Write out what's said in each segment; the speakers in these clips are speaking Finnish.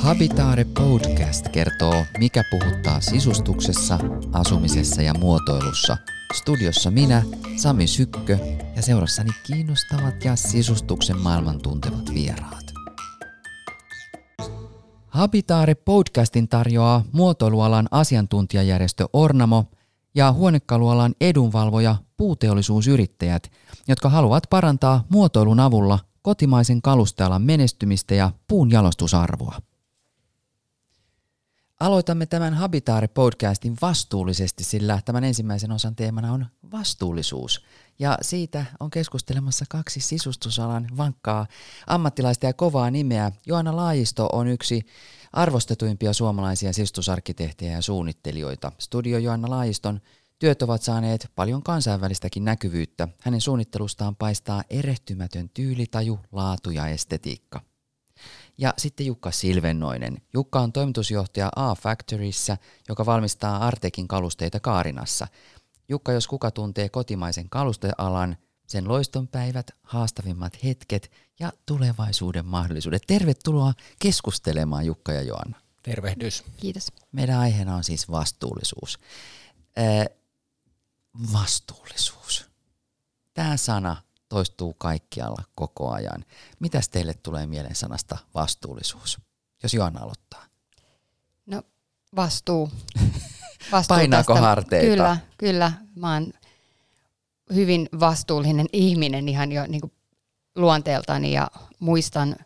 Habitaare Podcast kertoo, mikä puhuttaa sisustuksessa, asumisessa ja muotoilussa. Studiossa minä, Sami Sykkö, ja seurassani kiinnostavat ja sisustuksen maailman tuntevat vieraat. Habitaare Podcastin tarjoaa muotoilualan asiantuntijajärjestö Ornamo ja huonekalualan edunvalvoja puuteollisuusyrittäjät, jotka haluavat parantaa muotoilun avulla kotimaisen kalustealan menestymistä ja puun jalostusarvoa. Aloitamme tämän Habitaare-podcastin vastuullisesti, sillä tämän ensimmäisen osan teemana on vastuullisuus. Ja siitä on keskustelemassa kaksi sisustusalan vankkaa ammattilaista ja kovaa nimeä. Joana Laajisto on yksi arvostetuimpia suomalaisia sisustusarkkitehtejä ja suunnittelijoita. Studio Joanna Laajiston työt ovat saaneet paljon kansainvälistäkin näkyvyyttä. Hänen suunnittelustaan paistaa erehtymätön tyylitaju, laatu ja estetiikka. Ja sitten Jukka Silvennoinen. Jukka on toimitusjohtaja A-Factoryssä, joka valmistaa Artekin kalusteita Kaarinassa. Jukka, jos kuka tuntee kotimaisen kalustealan, sen loistonpäivät, haastavimmat hetket ja tulevaisuuden mahdollisuudet. Tervetuloa keskustelemaan Jukka ja Joanna. Tervehdys. Kiitos. Meidän aiheena on siis vastuullisuus. Äh, vastuullisuus. Tämä sana toistuu kaikkialla koko ajan. Mitäs teille tulee mieleen sanasta vastuullisuus? Jos Joanna aloittaa. No vastuu. vastuu Painaako tästä. harteita? Kyllä, kyllä. Mä oon hyvin vastuullinen ihminen ihan jo niin luonteeltani ja muistan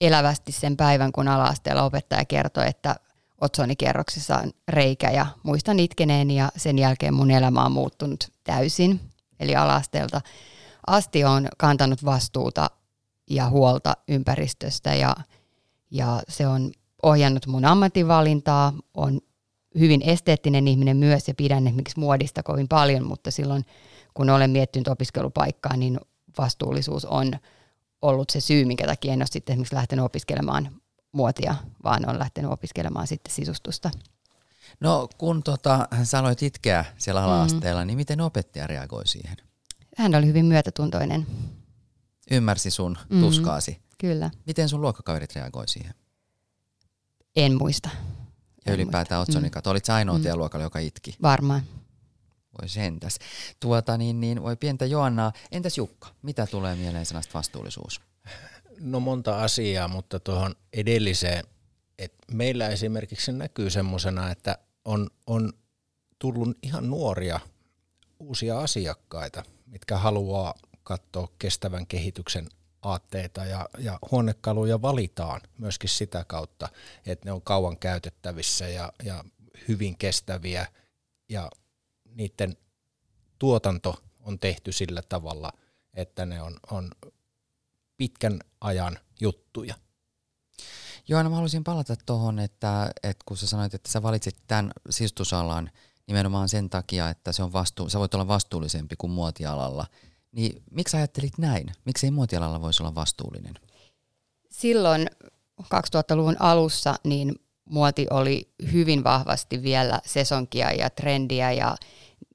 elävästi sen päivän, kun ala-asteella opettaja kertoi, että otsonikerroksessa on reikä ja muistan itkeneeni ja sen jälkeen mun elämä on muuttunut täysin. Eli ala-asteelta asti on kantanut vastuuta ja huolta ympäristöstä ja, ja se on ohjannut mun ammatinvalintaa, on hyvin esteettinen ihminen myös ja pidän esimerkiksi muodista kovin paljon, mutta silloin kun olen miettinyt opiskelupaikkaa, niin vastuullisuus on ollut se syy, minkä takia en ole sitten esimerkiksi lähtenyt opiskelemaan muotia, vaan on lähtenyt opiskelemaan sitten sisustusta. No kun tota, sä aloit itkeä siellä ala-asteella, mm. niin miten opettaja reagoi siihen? Hän oli hyvin myötätuntoinen. Ymmärsi sun mm. tuskaasi. Kyllä. Miten sun luokkakaverit reagoi siihen? En muista. Ja En ylipäätään otsonikat. Mm. Olit sä ainoa mm. luokalla, joka itki? Varmaan. Voi sentäs. Tuota, niin, niin, voi pientä Joannaa. Entäs Jukka, mitä tulee mieleen sanasta vastuullisuus? No monta asiaa, mutta tuohon edelliseen, että meillä esimerkiksi se näkyy semmoisena, että on, on tullut ihan nuoria uusia asiakkaita, mitkä haluaa katsoa kestävän kehityksen aatteita ja, ja huonekaluja valitaan myöskin sitä kautta, että ne on kauan käytettävissä ja, ja hyvin kestäviä ja niiden tuotanto on tehty sillä tavalla, että ne on, on pitkän ajan juttuja. Joanna, mä haluaisin palata tuohon, että, että kun sä sanoit, että sä valitsit tämän sistusalan nimenomaan sen takia, että se on vastu- sä voit olla vastuullisempi kuin muotialalla, niin miksi ajattelit näin? Miksi ei muotialalla voisi olla vastuullinen? Silloin 2000-luvun alussa niin muoti oli hyvin vahvasti vielä sesonkia ja trendiä ja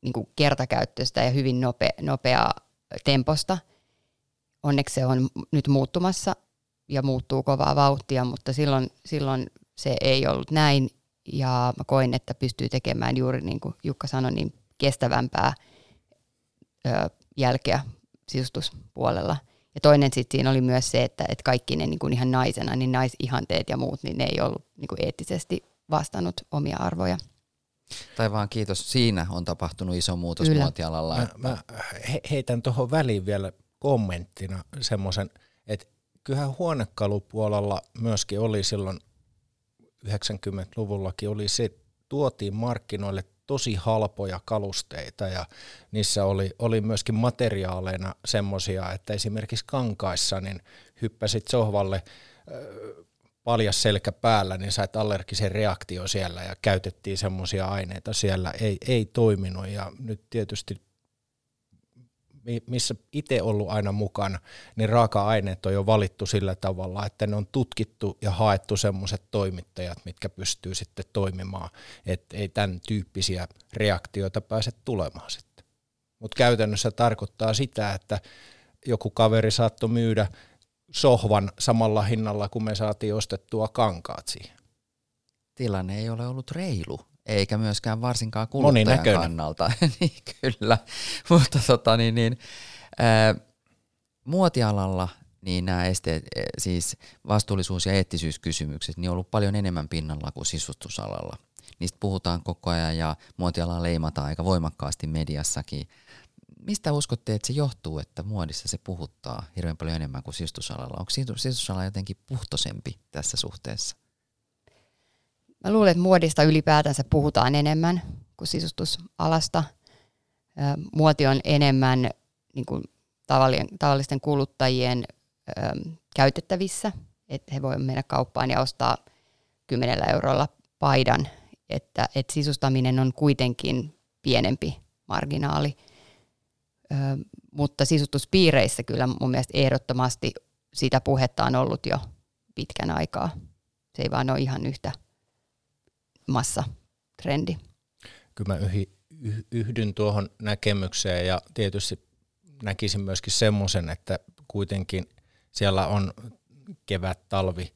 niin kuin kertakäyttöistä ja hyvin nope, nopeaa temposta. Onneksi se on nyt muuttumassa ja muuttuu kovaa vauhtia, mutta silloin, silloin se ei ollut näin ja mä koin, että pystyy tekemään juuri niin kuin Jukka sanoi, niin kestävämpää ö, jälkeä sisustuspuolella. Ja toinen sitten siinä oli myös se, että, että kaikki ne niin kuin ihan naisena, niin naisihanteet ja muut, niin ne ei ollut niin kuin eettisesti vastannut omia arvoja. Tai vaan kiitos, siinä on tapahtunut iso muutos Kyllä. muotialalla. Mä, mä he- heitän tuohon väliin vielä kommenttina semmoisen, että kyllähän huonekalupuolella myöskin oli silloin 90-luvullakin oli se, tuotiin markkinoille tosi halpoja kalusteita ja niissä oli, oli myöskin materiaaleina semmoisia, että esimerkiksi kankaissa niin hyppäsit sohvalle paljas selkä päällä, niin sait allergisen reaktio siellä ja käytettiin semmoisia aineita siellä, ei, ei toiminut ja nyt tietysti missä itse ollut aina mukana, niin raaka-aineet on jo valittu sillä tavalla, että ne on tutkittu ja haettu semmoiset toimittajat, mitkä pystyy sitten toimimaan, että ei tämän tyyppisiä reaktioita pääse tulemaan sitten. Mutta käytännössä tarkoittaa sitä, että joku kaveri saattoi myydä sohvan samalla hinnalla, kun me saatiin ostettua kankaat siihen. tilanne ei ole ollut reilu, eikä myöskään varsinkaan kuluttajan kannalta. niin, kyllä, mutta tota, niin, niin, ää, muotialalla niin nämä esteet, siis vastuullisuus- ja eettisyyskysymykset, niin on ollut paljon enemmän pinnalla kuin sisustusalalla. Niistä puhutaan koko ajan ja muotialaa leimataan aika voimakkaasti mediassakin. Mistä uskotte, että se johtuu, että muodissa se puhuttaa hirveän paljon enemmän kuin sisustusalalla? Onko sisustusala jotenkin puhtoisempi tässä suhteessa? Mä luulen, että muodista ylipäätänsä puhutaan enemmän kuin sisustusalasta. Muoti on enemmän niin kuin tavallisten kuluttajien käytettävissä, että he voivat mennä kauppaan ja ostaa kymmenellä eurolla paidan, että, että sisustaminen on kuitenkin pienempi marginaali. Ö, mutta sisustuspiireissä kyllä mun mielestä ehdottomasti sitä puhetta on ollut jo pitkän aikaa. Se ei vaan ole ihan yhtä massa trendi. Kyllä mä yhdyn tuohon näkemykseen ja tietysti näkisin myöskin semmoisen, että kuitenkin siellä on kevät, talvi,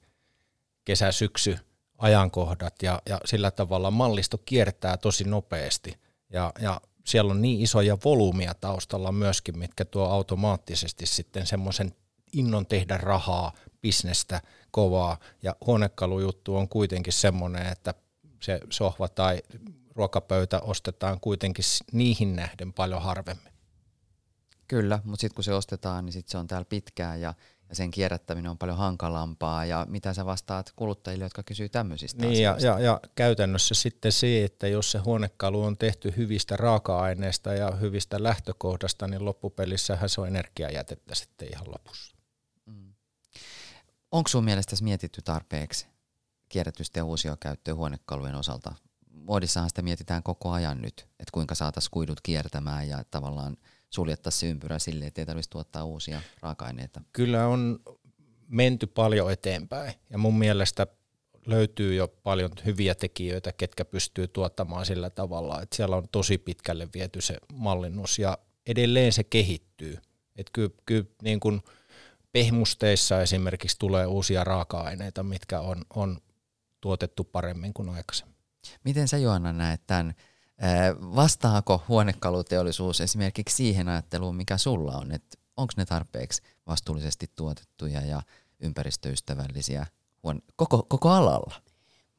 kesä, syksy ajankohdat ja, ja sillä tavalla mallisto kiertää tosi nopeasti ja, ja siellä on niin isoja volyymia taustalla myöskin, mitkä tuo automaattisesti sitten semmoisen innon tehdä rahaa, bisnestä kovaa ja huonekalujuttu on kuitenkin semmoinen, että se sohva tai ruokapöytä ostetaan kuitenkin niihin nähden paljon harvemmin. Kyllä, mutta sitten kun se ostetaan, niin sit se on täällä pitkään ja, ja sen kierrättäminen on paljon hankalampaa. Ja mitä sä vastaat kuluttajille, jotka kysyy tämmöisistä niin, ja, ja, ja käytännössä sitten se, että jos se huonekalu on tehty hyvistä raaka-aineista ja hyvistä lähtökohdasta, niin loppupelissähän se on energiajätettä sitten ihan lopussa. Mm. Onko sun mielestä mietitty tarpeeksi kierrätystä ja uusiokäyttöä huonekalujen osalta? Muodissahan sitä mietitään koko ajan nyt, että kuinka saataisiin kuidut kiertämään ja tavallaan – suljettaisiin se ympyrä sille, että ei tarvitsisi tuottaa uusia raaka-aineita? Kyllä on menty paljon eteenpäin ja mun mielestä löytyy jo paljon hyviä tekijöitä, ketkä pystyy tuottamaan sillä tavalla, että siellä on tosi pitkälle viety se mallinnus ja edelleen se kehittyy. Että kyllä, kyllä niin kuin pehmusteissa esimerkiksi tulee uusia raaka-aineita, mitkä on, on tuotettu paremmin kuin aikaisemmin. Miten sä Joanna näet tämän Vastaako huonekaluteollisuus esimerkiksi siihen ajatteluun, mikä sulla on, että onko ne tarpeeksi vastuullisesti tuotettuja ja ympäristöystävällisiä huone- koko, koko alalla?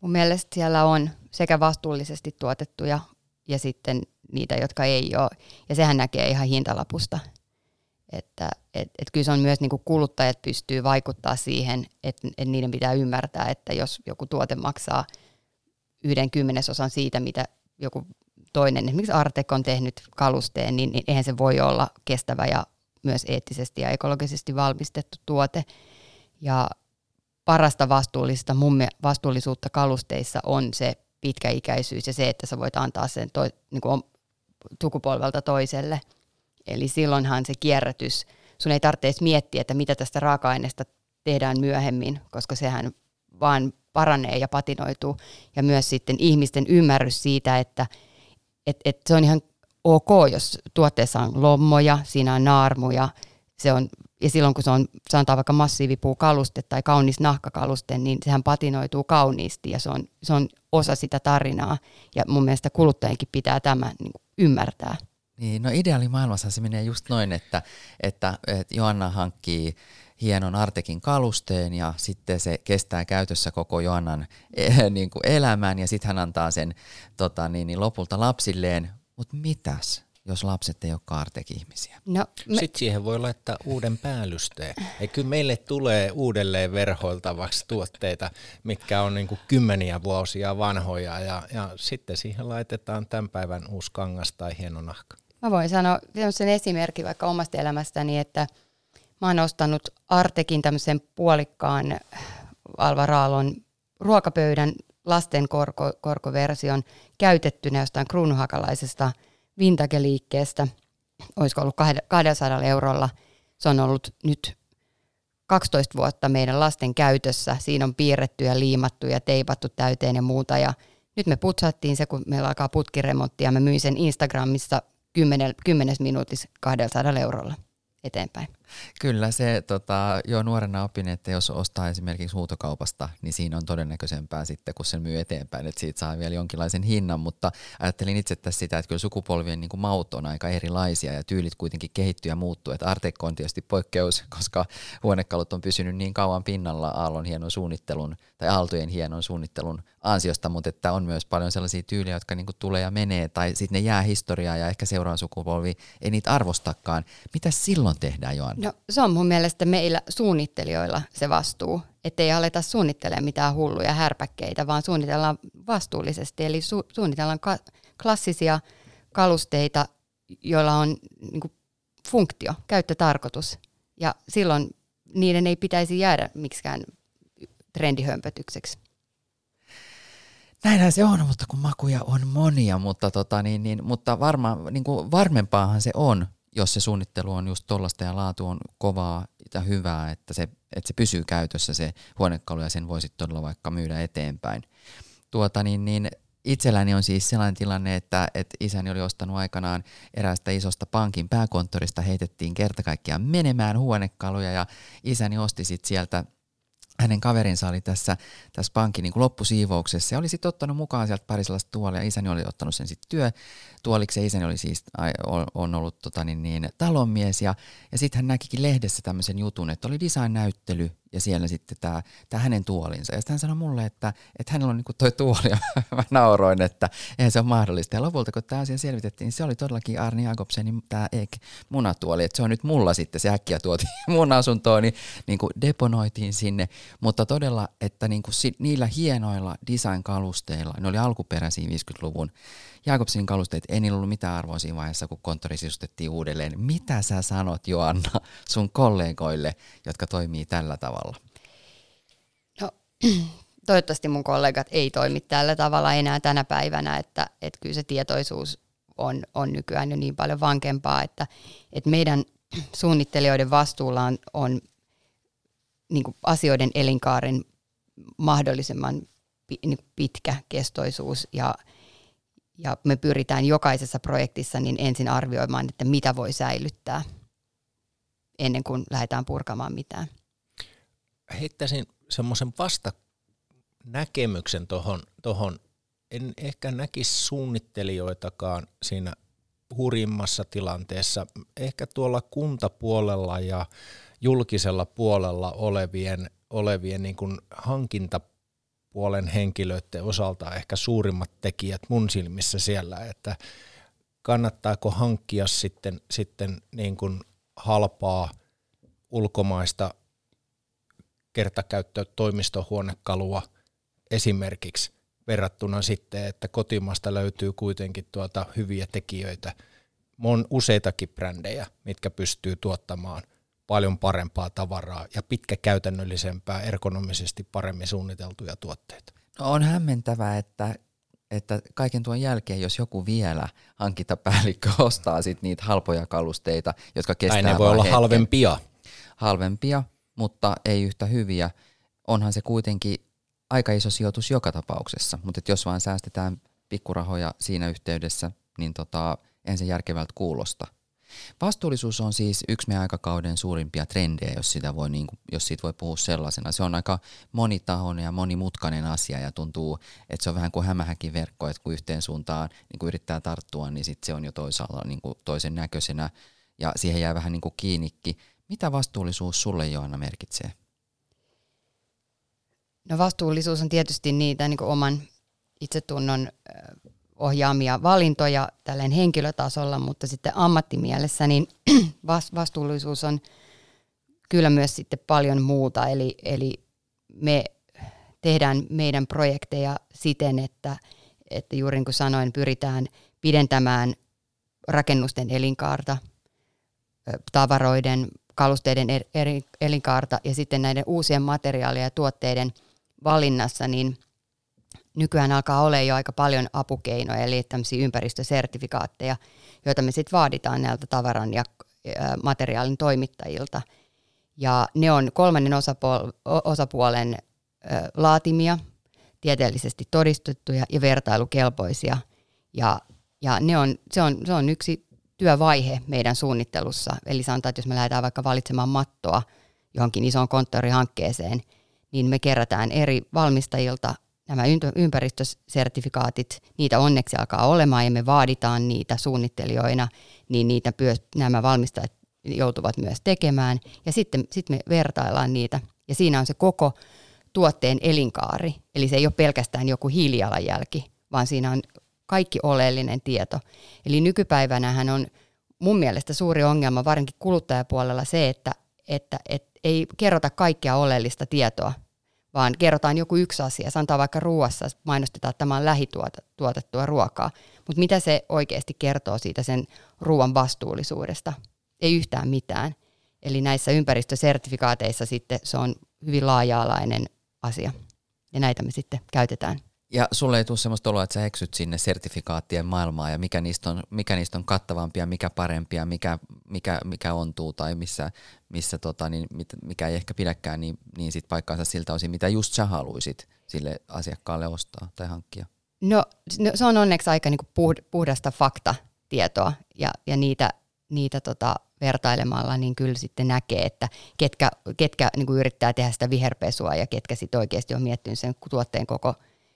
Mun mielestä siellä on sekä vastuullisesti tuotettuja ja sitten niitä, jotka ei ole. Ja sehän näkee ihan hintalapusta. Että et, et kyllä se on myös niin kuin kuluttajat pystyy vaikuttaa siihen, että et niiden pitää ymmärtää, että jos joku tuote maksaa yhden kymmenesosan siitä, mitä joku toinen, esimerkiksi Artek on tehnyt kalusteen, niin, niin eihän se voi olla kestävä ja myös eettisesti ja ekologisesti valmistettu tuote. Ja parasta vastuullista, mun vastuullisuutta kalusteissa on se pitkäikäisyys ja se, että sä voit antaa sen toi, niin kuin sukupolvelta toiselle. Eli silloinhan se kierrätys, sun ei tarvitse miettiä, että mitä tästä raaka-aineesta tehdään myöhemmin, koska sehän vaan paranee ja patinoituu. Ja myös sitten ihmisten ymmärrys siitä, että et, et se on ihan ok, jos tuotteessa on lommoja, siinä on naarmuja, se on, ja silloin kun se on, sanotaan vaikka massiivipuukaluste tai kaunis nahkakaluste, niin sehän patinoituu kauniisti ja se on, se on osa sitä tarinaa. Ja mun mielestä kuluttajienkin pitää tämä niin ymmärtää. Niin, no ideaalimaailmassa se menee just noin, että, että, että Joanna hankkii hienon Artekin kalusteen ja sitten se kestää käytössä koko Joannan eh, niin kuin elämän ja sitten hän antaa sen tota, niin, niin lopulta lapsilleen. Mutta mitäs, jos lapset ei ole Artek-ihmisiä? No, me... Sitten siihen voi laittaa uuden päällysteen. Ja kyllä meille tulee uudelleen verhoiltavaksi tuotteita, mitkä on niin kuin kymmeniä vuosia vanhoja ja, ja sitten siihen laitetaan tämän päivän uusi kangas tai hieno nahka. Mä voin sanoa sen esimerkki vaikka omasta elämästäni, että – Mä oon ostanut Artekin tämmöisen puolikkaan Alva Raalon ruokapöydän lasten korko, korkoversion käytettynä jostain kruunuhakalaisesta vintage-liikkeestä. Olisiko ollut 200 eurolla. Se on ollut nyt 12 vuotta meidän lasten käytössä. Siinä on piirretty ja liimattu ja teipattu täyteen ja muuta. Ja nyt me putsattiin se, kun meillä alkaa putkiremontti ja mä myin sen Instagramissa 10, 10 minuutissa 200 eurolla eteenpäin. Kyllä se, tota, jo nuorena opin, että jos ostaa esimerkiksi huutokaupasta, niin siinä on todennäköisempää sitten, kun sen myy eteenpäin, että siitä saa vielä jonkinlaisen hinnan, mutta ajattelin itse tässä sitä, että kyllä sukupolvien niin kuin maut on aika erilaisia ja tyylit kuitenkin kehittyy ja muuttuu, että Artekko on tietysti poikkeus, koska huonekalut on pysynyt niin kauan pinnalla Aallon hienon suunnittelun tai Aaltojen hienon suunnittelun ansiosta, mutta että on myös paljon sellaisia tyylejä, jotka niin kuin tulee ja menee tai sitten ne jää historiaa ja ehkä seuraava sukupolvi ei niitä arvostakaan. Mitä silloin tehdään, Joanna? No se on mun mielestä meillä suunnittelijoilla se vastuu, ettei aleta suunnittelemaan mitään hulluja härpäkkeitä, vaan suunnitellaan vastuullisesti. Eli su- suunnitellaan ka- klassisia kalusteita, joilla on niin kuin, funktio, käyttötarkoitus. Ja silloin niiden ei pitäisi jäädä miksikään trendihömpötykseksi. Näinhän se on, mutta kun makuja on monia, mutta, tota, niin, niin, mutta varma, niin kuin varmempaahan se on, jos se suunnittelu on just tollasta ja laatu on kovaa ja hyvää, että se, että se pysyy käytössä se huonekalu ja sen voisit todella vaikka myydä eteenpäin. Tuota, niin, niin Itselläni on siis sellainen tilanne, että, että isäni oli ostanut aikanaan eräästä isosta pankin pääkonttorista, heitettiin kerta kaikkiaan menemään huonekaluja ja isäni osti sitten sieltä hänen kaverinsa oli tässä, tässä pankin niin loppusiivouksessa ja oli sitten ottanut mukaan sieltä pari sellaista tuolia. Isäni oli ottanut sen sitten työ tuoliksi isäni oli siis on ollut tota, niin, niin, talonmies ja, ja sitten hän näkikin lehdessä tämmöisen jutun, että oli design-näyttely ja siellä sitten tämä, tämä hänen tuolinsa. Ja sitten hän sanoi mulle, että, että hänellä on niinku toi tuoli ja mä nauroin, että eihän se ole mahdollista. Ja lopulta kun tämä asia selvitettiin, niin se oli todellakin Arni Jakobsenin tämä Eek munatuoli, että se on nyt mulla sitten, se äkkiä tuotiin mun asuntoon, niin, niin kuin deponoitiin sinne. Mutta todella, että niin kuin niillä hienoilla design-kalusteilla, ne oli alkuperäisiä 50-luvun Jakobsenin kalusteet, ei niillä ollut mitään arvoa siinä vaiheessa, kun konttori sisustettiin uudelleen. Mitä sä sanot, Joanna, sun kollegoille, jotka toimii tällä tavalla? No, toivottavasti mun kollegat ei toimi tällä tavalla enää tänä päivänä, että, että kyllä se tietoisuus on, on nykyään jo niin paljon vankempaa, että, että meidän suunnittelijoiden vastuulla on, on niin asioiden elinkaaren mahdollisimman niin pitkä kestoisuus ja, ja me pyritään jokaisessa projektissa niin ensin arvioimaan, että mitä voi säilyttää ennen kuin lähdetään purkamaan mitään. Heittäisin semmoisen vasta näkemyksen tuohon, tohon. en ehkä näkisi suunnittelijoitakaan siinä hurjimmassa tilanteessa. Ehkä tuolla kuntapuolella ja julkisella puolella olevien, olevien niin kuin hankinta puolen henkilöiden osalta ehkä suurimmat tekijät mun silmissä siellä, että kannattaako hankkia sitten, sitten niin kuin halpaa ulkomaista kertakäyttötoimistohuonekalua esimerkiksi verrattuna sitten, että kotimasta löytyy kuitenkin tuota hyviä tekijöitä, on useitakin brändejä, mitkä pystyy tuottamaan paljon parempaa tavaraa ja pitkäkäytännöllisempää, ergonomisesti paremmin suunniteltuja tuotteita. No on hämmentävää, että, että kaiken tuon jälkeen, jos joku vielä hankintapäällikkö ostaa sit niitä halpoja kalusteita, jotka kestää Tai ne voi olla hetken. halvempia. Halvempia, mutta ei yhtä hyviä. Onhan se kuitenkin aika iso sijoitus joka tapauksessa, mutta jos vaan säästetään pikkurahoja siinä yhteydessä, niin tota, en se järkevältä kuulosta. Vastuullisuus on siis yksi meidän aikakauden suurimpia trendejä, jos, sitä voi, niin kuin, jos siitä voi puhua sellaisena. Se on aika monitahoinen ja monimutkainen asia ja tuntuu, että se on vähän kuin hämähäkin verkko, että kun yhteen suuntaan niin kuin yrittää tarttua, niin sit se on jo toisaalla niin kuin toisen näköisenä ja siihen jää vähän niin kuin kiinnikki. Mitä vastuullisuus sulle Joanna merkitsee? No vastuullisuus on tietysti niitä niin kuin oman itsetunnon ohjaamia valintoja tälleen henkilötasolla, mutta sitten ammattimielessä niin vastuullisuus on kyllä myös sitten paljon muuta. Eli, eli me tehdään meidän projekteja siten, että, että juuri niin kuin sanoin, pyritään pidentämään rakennusten elinkaarta, tavaroiden, kalusteiden elinkaarta ja sitten näiden uusien materiaalien ja tuotteiden valinnassa, niin nykyään alkaa olla jo aika paljon apukeinoja, eli tämmöisiä ympäristösertifikaatteja, joita me sitten vaaditaan näiltä tavaran ja materiaalin toimittajilta. Ja ne on kolmannen osapuol- osapuolen laatimia, tieteellisesti todistettuja ja vertailukelpoisia. Ja, ja ne on, se, on, se on yksi työvaihe meidän suunnittelussa. Eli sanotaan, että jos me lähdetään vaikka valitsemaan mattoa johonkin isoon konttorihankkeeseen, niin me kerätään eri valmistajilta nämä ympäristösertifikaatit, niitä onneksi alkaa olemaan ja me vaaditaan niitä suunnittelijoina, niin niitä pyö, nämä valmistajat joutuvat myös tekemään. Ja sitten sit me vertaillaan niitä ja siinä on se koko tuotteen elinkaari. Eli se ei ole pelkästään joku hiilijalanjälki, vaan siinä on kaikki oleellinen tieto. Eli nykypäivänähän on mun mielestä suuri ongelma, varsinkin kuluttajapuolella se, että, että, että ei kerrota kaikkea oleellista tietoa, vaan kerrotaan joku yksi asia. Sanotaan vaikka ruoassa, mainostetaan, että tämä on lähituotettua ruokaa. Mutta mitä se oikeasti kertoo siitä sen ruoan vastuullisuudesta? Ei yhtään mitään. Eli näissä ympäristösertifikaateissa sitten se on hyvin laaja-alainen asia. Ja näitä me sitten käytetään. Ja sulle ei tule sellaista oloa, että sä eksyt sinne sertifikaattien maailmaan ja mikä niistä on, mikä niistä on kattavampia, mikä parempia, mikä, mikä, mikä ontuu tai missä, missä tota, niin, mikä ei ehkä pidäkään niin, niin sit paikkaansa siltä osin, mitä just sä haluaisit sille asiakkaalle ostaa tai hankkia. No, no se on onneksi aika niinku puhdasta faktatietoa ja, ja niitä, niitä tota, vertailemalla, niin kyllä sitten näkee, että ketkä, ketkä niin kuin yrittää tehdä sitä viherpesua ja ketkä sitten oikeasti on miettinyt sen tuotteen koko,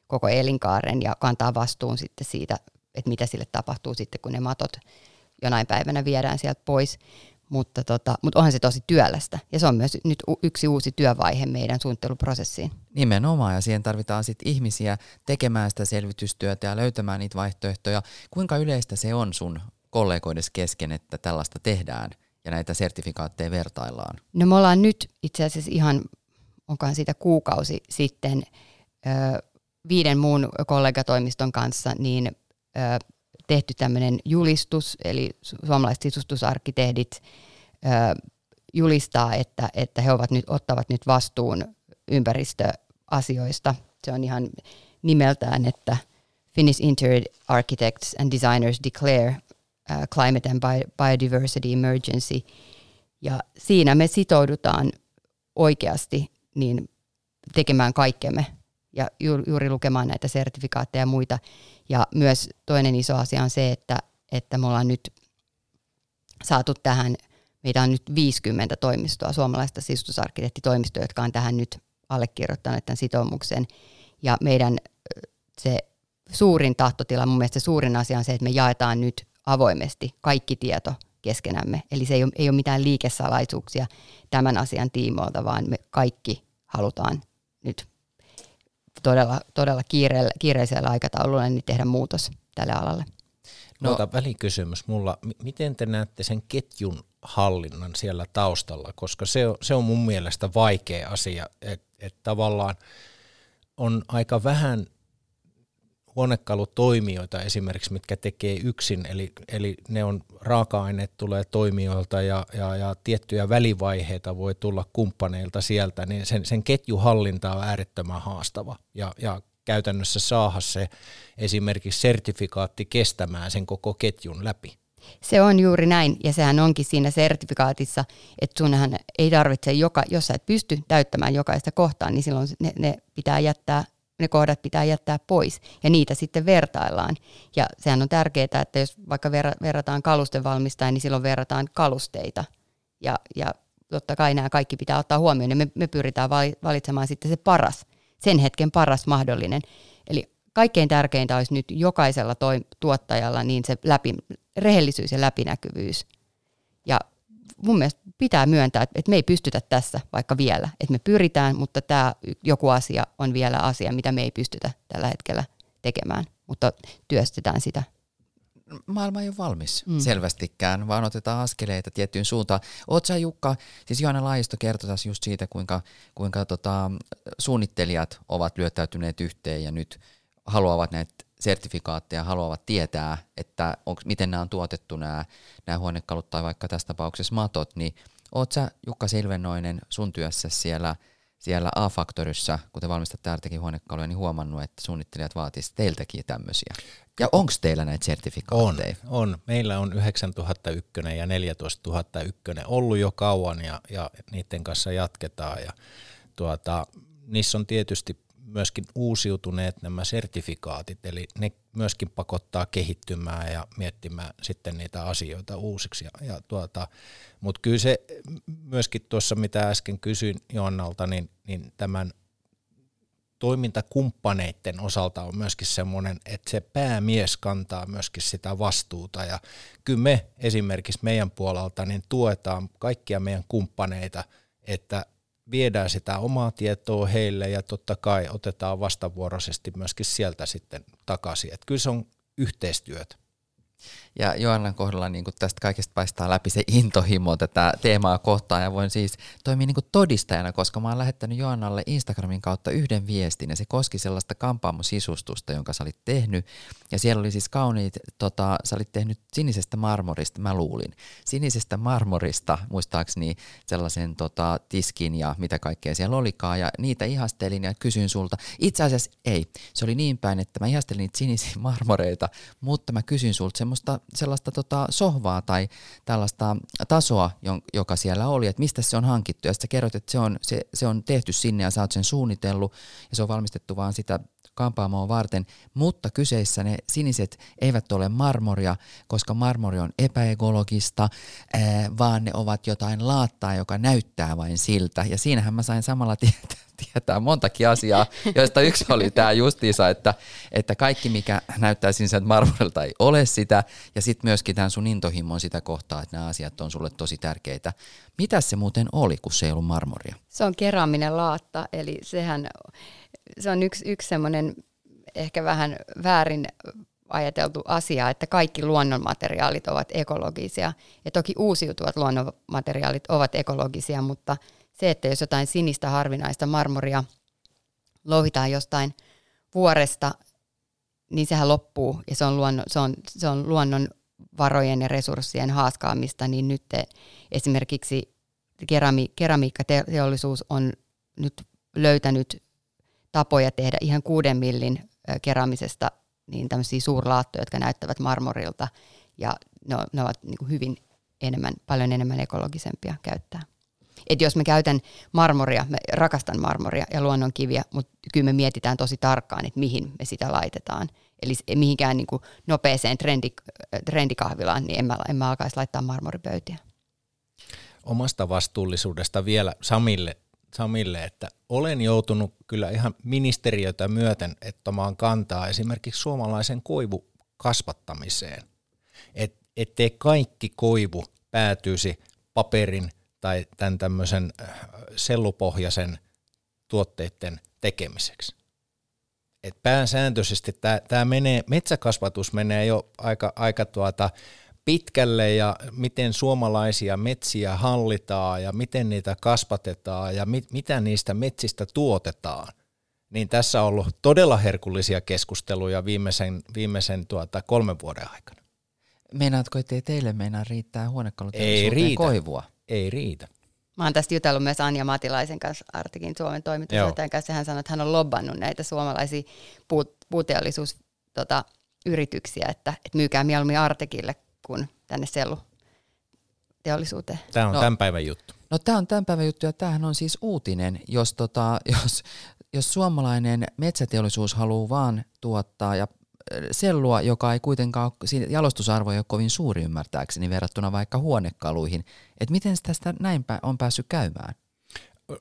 koko elinkaaren ja kantaa vastuun sitten siitä, että mitä sille tapahtuu sitten, kun ne matot jonain päivänä viedään sieltä pois. Mutta, tota, mutta onhan se tosi työlästä ja se on myös nyt yksi uusi työvaihe meidän suunnitteluprosessiin. Nimenomaan ja siihen tarvitaan sitten ihmisiä tekemään sitä selvitystyötä ja löytämään niitä vaihtoehtoja. Kuinka yleistä se on sun kollegoides kesken, että tällaista tehdään ja näitä sertifikaatteja vertaillaan? No me ollaan nyt itse asiassa ihan, onkaan siitä kuukausi sitten ö, viiden muun kollegatoimiston kanssa niin ö, tehty tämmöinen julistus, eli suomalaiset sisustusarkkitehdit ö, julistaa, että, että he ovat nyt, ottavat nyt vastuun ympäristöasioista. Se on ihan nimeltään, että Finnish Interior Architects and Designers Declare uh, Climate and Biodiversity Emergency. Ja siinä me sitoudutaan oikeasti niin tekemään kaikkemme ja juuri lukemaan näitä sertifikaatteja ja muita. Ja myös toinen iso asia on se, että, että me ollaan nyt saatu tähän, meitä on nyt 50 toimistoa, suomalaista sisustusarkkitehtitoimistoa, jotka on tähän nyt allekirjoittaneet tämän sitoumuksen. Ja meidän se suurin tahtotila, mun mielestä se suurin asia on se, että me jaetaan nyt avoimesti kaikki tieto keskenämme. Eli se ei ole, ei ole mitään liikesalaisuuksia tämän asian tiimoilta, vaan me kaikki halutaan nyt todella, todella kiireellä, kiireisellä aikataululla niin tehdä muutos tälle alalle. No, Ota välikysymys mulla. Miten te näette sen ketjun hallinnan siellä taustalla? Koska se on, se on mun mielestä vaikea asia, että et tavallaan on aika vähän huonekalutoimijoita esimerkiksi, mitkä tekee yksin, eli, eli ne on raaka-aineet tulee toimijoilta ja, ja, ja tiettyjä välivaiheita voi tulla kumppaneilta sieltä, niin sen, sen ketjuhallinta on äärettömän haastava ja, ja käytännössä saada se esimerkiksi sertifikaatti kestämään sen koko ketjun läpi. Se on juuri näin, ja sehän onkin siinä sertifikaatissa, että sunhan ei tarvitse, joka, jos sä et pysty täyttämään jokaista kohtaa, niin silloin ne, ne pitää jättää ne kohdat pitää jättää pois ja niitä sitten vertaillaan. Ja sehän on tärkeää, että jos vaikka verrataan kalusten valmistajan, niin silloin verrataan kalusteita. Ja, ja totta kai nämä kaikki pitää ottaa huomioon ja me, me pyritään valitsemaan sitten se paras, sen hetken paras mahdollinen. Eli kaikkein tärkeintä olisi nyt jokaisella toi, tuottajalla niin se läpi, rehellisyys ja läpinäkyvyys. Ja mun mielestä pitää myöntää, että me ei pystytä tässä vaikka vielä. Että me pyritään, mutta tämä joku asia on vielä asia, mitä me ei pystytä tällä hetkellä tekemään, mutta työstetään sitä. Maailma ei ole valmis mm. selvästikään, vaan otetaan askeleita tiettyyn suuntaan. Oot sä Jukka, siis Johanna Laisto kertoi just siitä, kuinka, kuinka tota, suunnittelijat ovat lyöttäytyneet yhteen ja nyt haluavat näitä sertifikaatteja haluavat tietää, että onks, miten nämä on tuotettu nämä, nämä huonekalut tai vaikka tässä tapauksessa matot, niin oot sä Jukka Silvennoinen sun työssä siellä, siellä A-Faktorissa, kun te valmistatte Artekin huonekaluja, niin huomannut, että suunnittelijat vaatisivat teiltäkin tämmöisiä. Ja onko teillä näitä sertifikaatteja? On, on. Meillä on 9001 ja 14001 ollut jo kauan ja, ja niiden kanssa jatketaan. Ja tuota, niissä on tietysti myöskin uusiutuneet nämä sertifikaatit, eli ne myöskin pakottaa kehittymään ja miettimään sitten niitä asioita uusiksi. Ja, ja tuota, Mutta kyllä se myöskin tuossa, mitä äsken kysyin Joannalta, niin, niin tämän toimintakumppaneiden osalta on myöskin semmoinen, että se päämies kantaa myöskin sitä vastuuta ja kyllä me esimerkiksi meidän puolelta niin tuetaan kaikkia meidän kumppaneita, että viedään sitä omaa tietoa heille ja totta kai otetaan vastavuoroisesti myöskin sieltä sitten takaisin. Että kyllä se on yhteistyötä. Ja Joannan kohdalla niin tästä kaikesta paistaa läpi se intohimo tätä teemaa kohtaan. Ja voin siis toimia niin todistajana, koska mä oon lähettänyt Joannalle Instagramin kautta yhden viestin. Ja se koski sellaista kampaamosisustusta, jonka sä olit tehnyt. Ja siellä oli siis kauniit, tota, sä olit tehnyt sinisestä marmorista, mä luulin, sinisestä marmorista muistaakseni sellaisen tota, tiskin ja mitä kaikkea siellä olikaan. Ja niitä ihastelin ja kysyin sulta. Itse asiassa ei, se oli niin päin, että mä ihastelin niitä sinisiä marmoreita, mutta mä kysyin sulta semmoista sellaista tota sohvaa tai tällaista tasoa, joka siellä oli, että mistä se on hankittu. Ja sitten kerroit, että se on, se, se on tehty sinne ja sä oot sen suunnitellut ja se on valmistettu vaan sitä kampaamoa varten, mutta kyseessä ne siniset eivät ole marmoria, koska marmori on epäekologista, vaan ne ovat jotain laattaa, joka näyttää vain siltä. Ja siinähän mä sain samalla tietää, tietää montakin asiaa, joista yksi oli tämä justiisa, että, että kaikki mikä näyttää siniseltä marmorilta ei ole sitä, ja sitten myöskin tämän sun intohimon sitä kohtaa, että nämä asiat on sulle tosi tärkeitä. Mitä se muuten oli, kun se ei ollut marmoria? Se on keraaminen laatta, eli sehän se on yksi, yksi semmoinen ehkä vähän väärin ajateltu asia, että kaikki luonnonmateriaalit ovat ekologisia. Ja toki uusiutuvat luonnonmateriaalit ovat ekologisia, mutta se, että jos jotain sinistä harvinaista marmoria louhitaan jostain vuoresta, niin sehän loppuu ja se on, luonnon, se on, se on luonnon varojen ja resurssien haaskaamista, niin nyt te, esimerkiksi kerami, keramiikkateollisuus on nyt löytänyt tapoja tehdä ihan kuuden millin keramisesta niin tämmöisiä suurlaattoja, jotka näyttävät marmorilta ja ne, ne ovat niin hyvin enemmän, paljon enemmän ekologisempia käyttää. Et jos me käytän marmoria, mä rakastan marmoria ja luonnonkiviä, mutta kyllä me mietitään tosi tarkkaan, että mihin me sitä laitetaan. Eli mihinkään niin kuin nopeeseen trendi, trendikahvilaan, niin en mä, en mä alkaisi laittaa marmoripöytiä. Omasta vastuullisuudesta vielä Samille Samille, että olen joutunut kyllä ihan ministeriötä myöten ottamaan kantaa esimerkiksi suomalaisen koivu kasvattamiseen. Et, ettei kaikki koivu päätyisi paperin tai tämän tämmöisen äh, sellupohjaisen tuotteiden tekemiseksi. Et pääsääntöisesti tämä menee, metsäkasvatus menee jo aika, aika tuota, pitkälle ja miten suomalaisia metsiä hallitaan ja miten niitä kasvatetaan ja mit, mitä niistä metsistä tuotetaan, niin tässä on ollut todella herkullisia keskusteluja viimeisen, viimeisen tuota, kolmen vuoden aikana. Meinaatko, että teille meinaa riittää huonekaluteollisuuteen koivua? Ei riitä. Mä oon tästä jutellut myös Anja Matilaisen kanssa, Artikin Suomen toimitusjohtajan kanssa. Hän sanoi, että hän on lobbannut näitä suomalaisia puut, puuteollisuusyrityksiä, tota, yrityksiä, että, että myykää mieluummin Artekille kuin tänne sellu teollisuuteen. Tämä on no, tämän päivän juttu. No tämä on tämän päivän juttu ja tämähän on siis uutinen, jos, tota, jos, jos suomalainen metsäteollisuus haluaa vaan tuottaa ja sellua, joka ei kuitenkaan, jalostusarvo ei ole kovin suuri ymmärtääkseni verrattuna vaikka huonekaluihin, että miten tästä näin on päässyt käymään?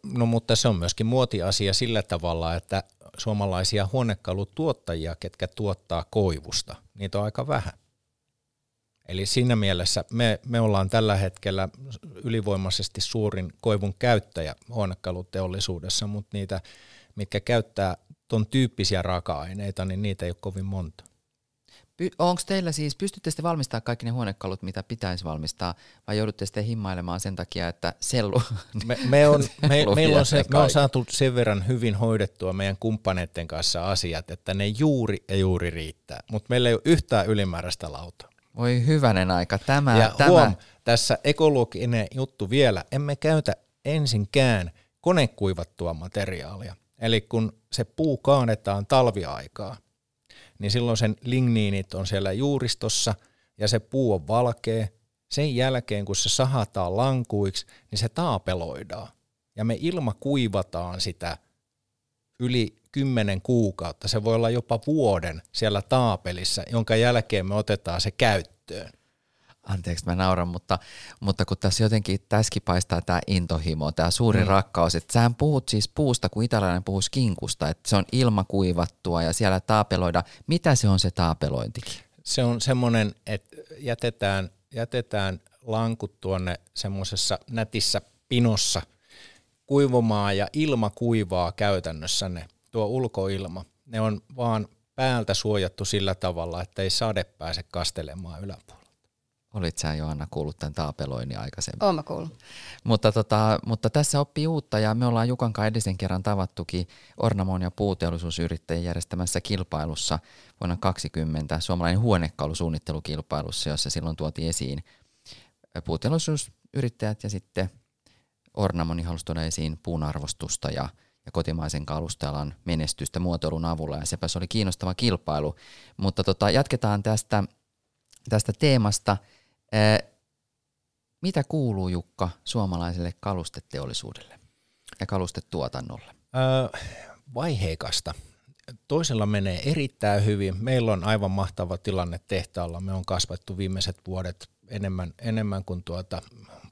No mutta se on myöskin muotiasia sillä tavalla, että suomalaisia huonekalutuottajia, ketkä tuottaa koivusta, niitä on aika vähän. Eli siinä mielessä me, me ollaan tällä hetkellä ylivoimaisesti suurin koivun käyttäjä huonekaluteollisuudessa, mutta niitä, mitkä käyttää tuon tyyppisiä raaka-aineita, niin niitä ei ole kovin monta. Onko teillä siis, pystytte sitten valmistamaan kaikki ne huonekalut, mitä pitäisi valmistaa, vai joudutte sitten himmailemaan sen takia, että sellu... Me, me on, me, meillä on se, me on saatu sen verran hyvin hoidettua meidän kumppaneiden kanssa asiat, että ne juuri ja juuri riittää, mutta meillä ei ole yhtään ylimääräistä lautaa. Voi hyvänen aika. Tämä, ja tämä. Huom, tässä ekologinen juttu vielä. Emme käytä ensinkään konekuivattua materiaalia. Eli kun se puu kaanetaan talviaikaa, niin silloin sen ligniinit on siellä juuristossa ja se puu on valkea. Sen jälkeen, kun se sahataan lankuiksi, niin se taapeloidaan. Ja me ilma kuivataan sitä yli kymmenen kuukautta, se voi olla jopa vuoden siellä taapelissa, jonka jälkeen me otetaan se käyttöön. Anteeksi, mä nauran, mutta, mutta kun tässä jotenkin tässäkin paistaa tämä intohimo, tämä suuri mm. rakkaus, että sähän puhut siis puusta, kun italialainen puhuu kinkusta, että se on ilmakuivattua ja siellä taapeloida. Mitä se on se taapelointikin? Se on semmoinen, että jätetään, jätetään lankut tuonne semmoisessa nätissä pinossa kuivumaan ja ilma kuivaa käytännössä ne, tuo ulkoilma. Ne on vaan päältä suojattu sillä tavalla, että ei sade pääse kastelemaan yläpuolella. Olit sä Johanna kuullut tämän taapeloinnin aikaisemmin? Oon mä kuullut. Mutta, tota, mutta tässä oppii uutta ja me ollaan Jukan kanssa edellisen kerran tavattukin Ornamon ja puuteollisuusyrittäjien järjestämässä kilpailussa vuonna 2020 suomalainen huonekalusuunnittelukilpailussa, jossa silloin tuotiin esiin puuteollisuusyrittäjät ja sitten Ornamoni halusi tuoda esiin puun arvostusta ja, ja kotimaisen kalustealan menestystä muotoilun avulla ja sepä se oli kiinnostava kilpailu. Mutta tota, jatketaan tästä, tästä teemasta – mitä kuuluu Jukka suomalaiselle kalusteteollisuudelle ja kalustetuotannolle? Vaiheikasta. Toisella menee erittäin hyvin. Meillä on aivan mahtava tilanne tehtaalla. Me on kasvattu viimeiset vuodet enemmän, enemmän kuin tuota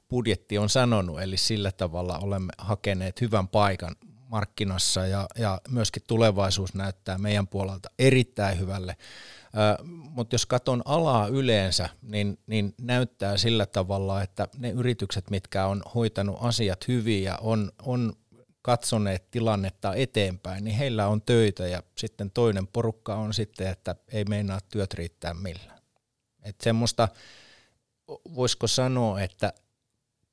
budjetti on sanonut, eli sillä tavalla olemme hakeneet hyvän paikan markkinassa ja, ja myöskin tulevaisuus näyttää meidän puolelta erittäin hyvälle. Mutta jos katson alaa yleensä, niin, niin näyttää sillä tavalla, että ne yritykset, mitkä on hoitanut asiat hyvin ja on, on katsoneet tilannetta eteenpäin, niin heillä on töitä ja sitten toinen porukka on sitten, että ei meinaa työt riittää millään. Että semmoista, voisiko sanoa, että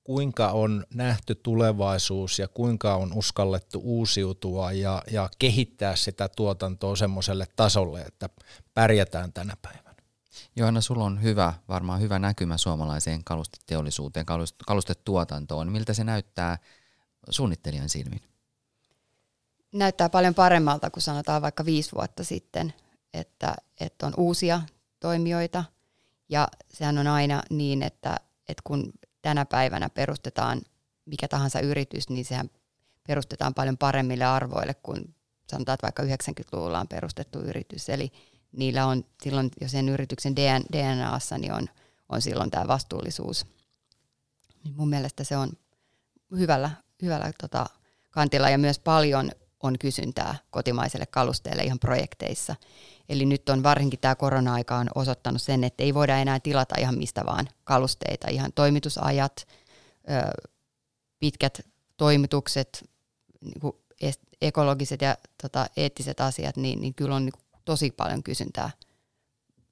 kuinka on nähty tulevaisuus ja kuinka on uskallettu uusiutua ja, ja kehittää sitä tuotantoa semmoiselle tasolle, että pärjätään tänä päivänä. Johanna, sulla on hyvä, varmaan hyvä näkymä suomalaiseen kalusteteollisuuteen, kalustetuotantoon. Miltä se näyttää suunnittelijan silmin? Näyttää paljon paremmalta kuin sanotaan vaikka viisi vuotta sitten, että, että on uusia toimijoita ja sehän on aina niin, että, että kun tänä päivänä perustetaan mikä tahansa yritys, niin sehän perustetaan paljon paremmille arvoille kuin sanotaan, että vaikka 90-luvulla on perustettu yritys. Eli niillä on silloin jo sen yrityksen DNAssa, niin on, on silloin tämä vastuullisuus. Niin mun mielestä se on hyvällä, hyvällä tota, kantilla ja myös paljon on kysyntää kotimaiselle kalusteelle ihan projekteissa. Eli nyt on varsinkin tämä korona-aika on osoittanut sen, että ei voida enää tilata ihan mistä vaan kalusteita. Ihan toimitusajat, pitkät toimitukset, niin ekologiset ja tota, eettiset asiat, niin, niin kyllä on niin tosi paljon kysyntää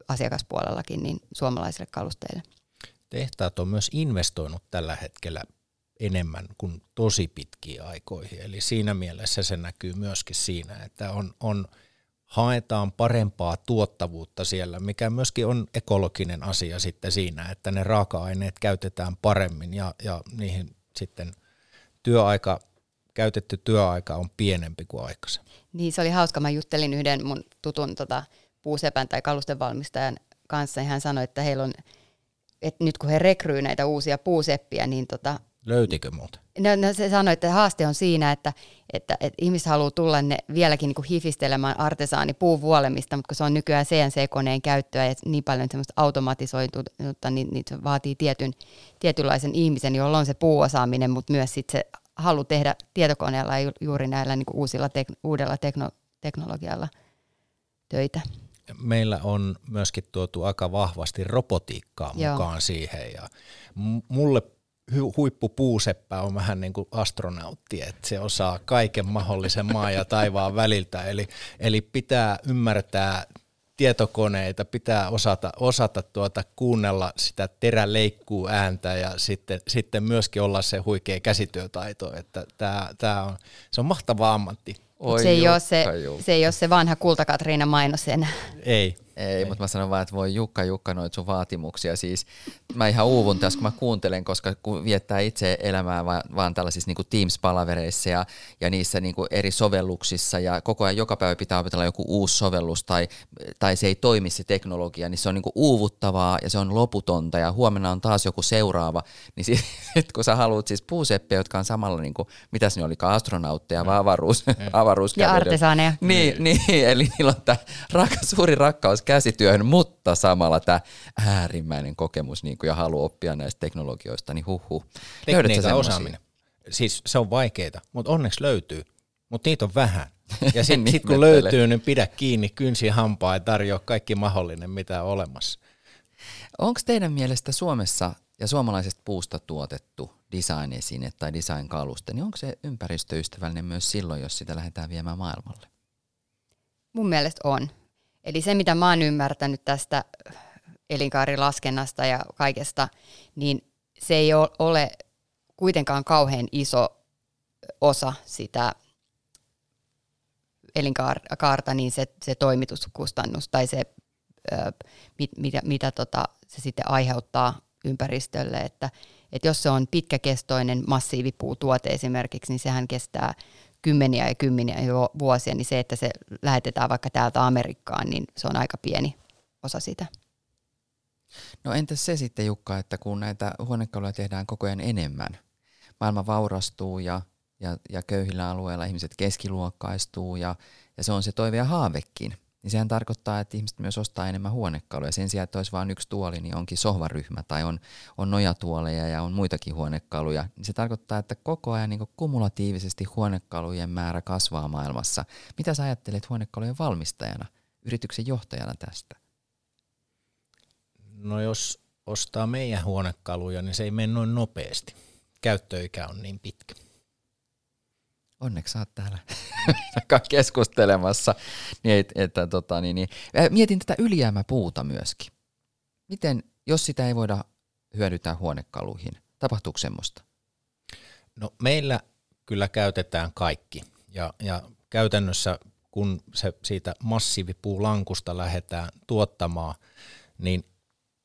asiakaspuolellakin niin suomalaisille kalusteille. Tehtaat on myös investoinut tällä hetkellä enemmän kuin tosi pitkiä aikoihin. Eli siinä mielessä se näkyy myöskin siinä, että on, on haetaan parempaa tuottavuutta siellä, mikä myöskin on ekologinen asia sitten siinä, että ne raaka-aineet käytetään paremmin ja, ja niihin sitten työaika, käytetty työaika on pienempi kuin aikaisemmin. Niin, se oli hauska. Mä juttelin yhden mun tutun tota, puusepän tai kalustevalmistajan kanssa ja hän sanoi, että heillä on, että nyt kun he rekryy näitä uusia puuseppiä, niin tota, Löytikö muuten? No, no se sanoi, että haaste on siinä, että, että, että ihmiset haluaa tulla ne vieläkin niin kuin hifistelemään artesaani puuvuolemista, mutta kun se on nykyään CNC-koneen käyttöä ja niin paljon semmoista automatisoitunutta, niin, niin se vaatii tietyn, tietynlaisen ihmisen, jolla on se puuosaaminen, mutta myös sit se halu tehdä tietokoneella ja juuri näillä niin kuin uusilla tek, uudella tekno, teknologialla töitä. Meillä on myöskin tuotu aika vahvasti robotiikkaa Joo. mukaan siihen ja mulle huippupuuseppä on vähän niin kuin astronautti, että se osaa kaiken mahdollisen maa ja taivaan väliltä, eli, eli pitää ymmärtää tietokoneita, pitää osata, osata tuota, kuunnella sitä teräleikkuu ääntä ja sitten, sitten myöskin olla se huikea käsityötaito, että tää, tää on, se on mahtava ammatti. Oi se, ei ole se, se ei ole se vanha Kulta-Katriina mainos enää. Ei. Ei, Ei. mutta mä sanon vaan, että voi Jukka Jukka noit sun vaatimuksia. Siis mä ihan uuvun tässä, kun mä kuuntelen, koska kun viettää itse elämää vaan, vaan tällaisissa niin Teams-palavereissa ja, ja niissä niin eri sovelluksissa ja koko ajan joka päivä pitää opetella joku uusi sovellus tai, tai se ei toimi se teknologia, niin se on niin uuvuttavaa ja se on loputonta ja huomenna on taas joku seuraava. Niin sit, kun sä haluat siis puuseppejä, jotka on samalla, niin kuin, mitäs ne oli, astronautteja, vaan avaruus, avaruus Ja artesaaneja. Niin, niin, eli niillä on tämä rak, suuri rakkaus käsityöhön, mutta samalla tämä äärimmäinen kokemus niin kuin, ja halu oppia näistä teknologioista, niin huhu. Tekniikan osaaminen. Siis se on vaikeaa, mutta onneksi löytyy. Mutta niitä on vähän. Ja sitten niin sit kun löytyy, niin pidä kiinni kynsi hampaa ja tarjoa kaikki mahdollinen, mitä on olemassa. Onko teidän mielestä Suomessa ja suomalaisesta puusta tuotettu design-esine tai design-kaluste, niin onko se ympäristöystävällinen myös silloin, jos sitä lähdetään viemään maailmalle? Mun mielestä on. Eli se, mitä mä oon ymmärtänyt tästä elinkaarilaskennasta ja kaikesta, niin se ei ole kuitenkaan kauhean iso osa sitä elinkaarta, niin se, se toimituskustannus tai se, mit, mitä, mitä tota, se sitten aiheuttaa ympäristölle, että, että jos se on pitkäkestoinen massiivipuutuote esimerkiksi, niin sehän kestää kymmeniä ja kymmeniä vuosia, niin se, että se lähetetään vaikka täältä Amerikkaan, niin se on aika pieni osa sitä. No entäs se sitten Jukka, että kun näitä huonekaluja tehdään koko ajan enemmän, maailma vaurastuu ja, ja, ja köyhillä alueilla ihmiset keskiluokkaistuu ja, ja se on se toive ja haavekin, niin sehän tarkoittaa, että ihmiset myös ostaa enemmän huonekaluja. Sen sijaan, että olisi vain yksi tuoli, niin onkin sohvaryhmä tai on, on nojatuoleja ja on muitakin huonekaluja. Niin se tarkoittaa, että koko ajan niin kumulatiivisesti huonekalujen määrä kasvaa maailmassa. Mitä sä ajattelet huonekalujen valmistajana, yrityksen johtajana tästä? No jos ostaa meidän huonekaluja, niin se ei mene noin nopeasti. Käyttöikä on niin pitkä onneksi olet täällä keskustelemassa. Niin, että, että, tota, niin, niin. Mietin tätä ylijäämäpuuta myöskin. Miten, jos sitä ei voida hyödyntää huonekaluihin, tapahtuuko semmoista? No meillä kyllä käytetään kaikki ja, ja käytännössä kun se siitä massiivipuulankusta lähdetään tuottamaan, niin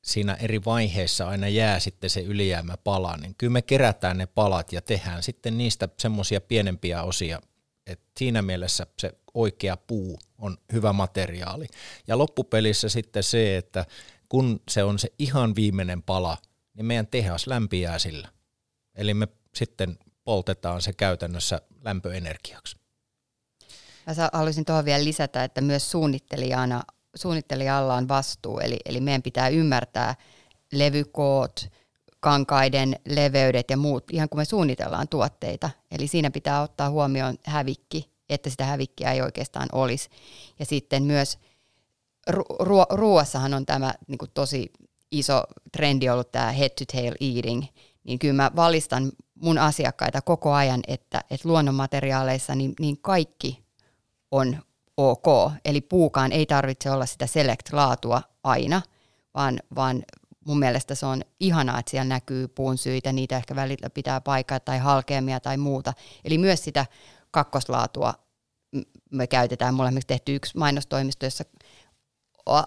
siinä eri vaiheissa aina jää sitten se ylijäämäpala, niin kyllä me kerätään ne palat ja tehdään sitten niistä semmoisia pienempiä osia, että siinä mielessä se oikea puu on hyvä materiaali. Ja loppupelissä sitten se, että kun se on se ihan viimeinen pala, niin meidän tehas lämpiää sillä. Eli me sitten poltetaan se käytännössä lämpöenergiaksi. Mä haluaisin tuohon vielä lisätä, että myös suunnittelijana suunnittelijalla on vastuu, eli, eli meidän pitää ymmärtää levykoot, kankaiden leveydet ja muut, ihan kun me suunnitellaan tuotteita. Eli siinä pitää ottaa huomioon hävikki, että sitä hävikkiä ei oikeastaan olisi. Ja sitten myös ruo- ruoassahan on tämä niin kuin tosi iso trendi ollut tämä head to tail eating, niin kyllä mä valistan mun asiakkaita koko ajan, että, että luonnonmateriaaleissa niin, niin kaikki on ok. Eli puukaan ei tarvitse olla sitä select-laatua aina, vaan, vaan mun mielestä se on ihanaa, että siellä näkyy puun syitä, niitä ehkä välillä pitää paikkaa tai halkeamia tai muuta. Eli myös sitä kakkoslaatua me käytetään. Mulla on tehty yksi mainostoimisto, jossa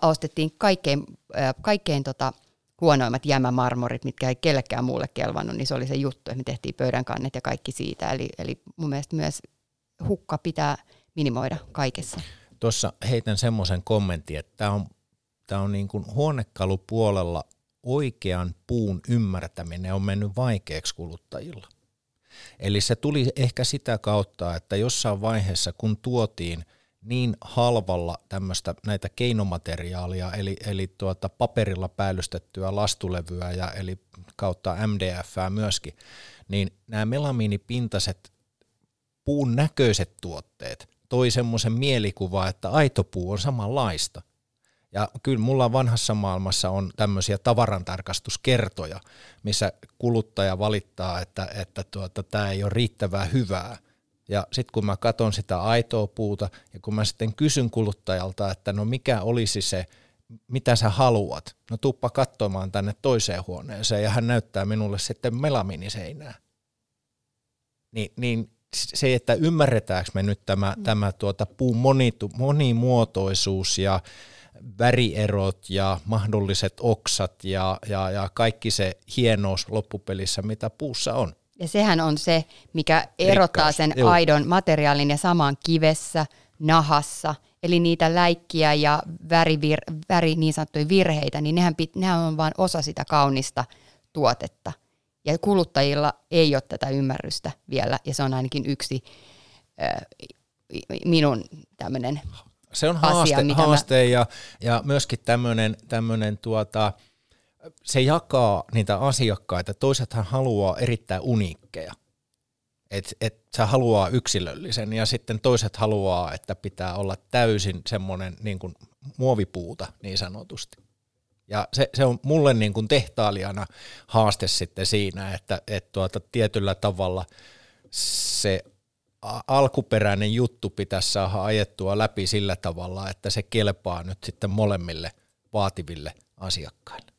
ostettiin kaikkein, kaikkein tota, huonoimmat jämämarmorit, mitkä ei kellekään muulle kelvannut, niin se oli se juttu, että me tehtiin pöydänkannet ja kaikki siitä. Eli, eli mun mielestä myös hukka pitää minimoida kaikessa. Tuossa heitän semmoisen kommentin, että tämä on, tämä on niin kuin huonekalupuolella oikean puun ymmärtäminen on mennyt vaikeaksi kuluttajilla. Eli se tuli ehkä sitä kautta, että jossain vaiheessa kun tuotiin niin halvalla tämmöistä näitä keinomateriaalia, eli, eli tuota paperilla päällystettyä lastulevyä ja eli kautta MDF myöskin, niin nämä melamiinipintaset puun näköiset tuotteet toi semmoisen mielikuva, että aito puu on samanlaista. Ja kyllä mulla vanhassa maailmassa on tämmöisiä tavarantarkastuskertoja, missä kuluttaja valittaa, että, että tuota, tämä ei ole riittävää hyvää. Ja sitten kun mä katson sitä aitoa puuta ja kun mä sitten kysyn kuluttajalta, että no mikä olisi se, mitä sä haluat, no tuppa katsomaan tänne toiseen huoneeseen ja hän näyttää minulle sitten melaminiseinää. Ni, niin se, että ymmärretäänkö me nyt tämä, mm. tämä tuota puun monitu, monimuotoisuus ja värierot ja mahdolliset oksat ja, ja, ja kaikki se hienous loppupelissä, mitä puussa on. Ja sehän on se, mikä erottaa Rikkaus, sen juu. aidon materiaalin ja saman kivessä, nahassa, eli niitä läikkiä ja värivir, väri niin sanottuja virheitä, niin nehän, pit, nehän on vain osa sitä kaunista tuotetta. Ja kuluttajilla ei ole tätä ymmärrystä vielä, ja se on ainakin yksi äh, minun tämmöinen Se on asia, haaste, mä- haaste ja, ja myöskin tämmöinen, tämmöinen tuota, se jakaa niitä asiakkaita. Toisethan haluaa erittäin uniikkeja. Et, et sä haluaa yksilöllisen ja sitten toiset haluaa, että pitää olla täysin semmoinen niin kuin muovipuuta niin sanotusti. Ja se, se on mulle niin kuin tehtailijana haaste sitten siinä, että et tuota, tietyllä tavalla se alkuperäinen juttu pitäisi saada ajettua läpi sillä tavalla, että se kelpaa nyt sitten molemmille vaativille asiakkaille.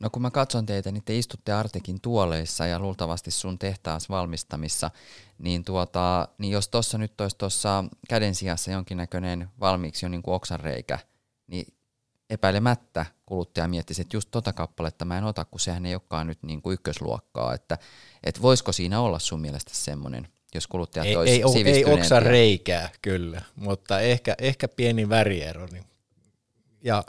No kun mä katson teitä, niin te istutte Artekin tuoleissa ja luultavasti sun tehtaas valmistamissa, niin, tuota, niin jos tuossa nyt olisi tuossa käden sijassa jonkinnäköinen valmiiksi jo niin kuin oksanreikä, niin epäilemättä kuluttaja miettisi, että just tota kappaletta mä en ota, kun sehän ei olekaan nyt niin kuin ykkösluokkaa, että, että voisiko siinä olla sun mielestä semmoinen, jos kuluttajat Ei, olisi ei, ei oksa reikää kyllä, mutta ehkä, ehkä pieni väriero. Niin. Ja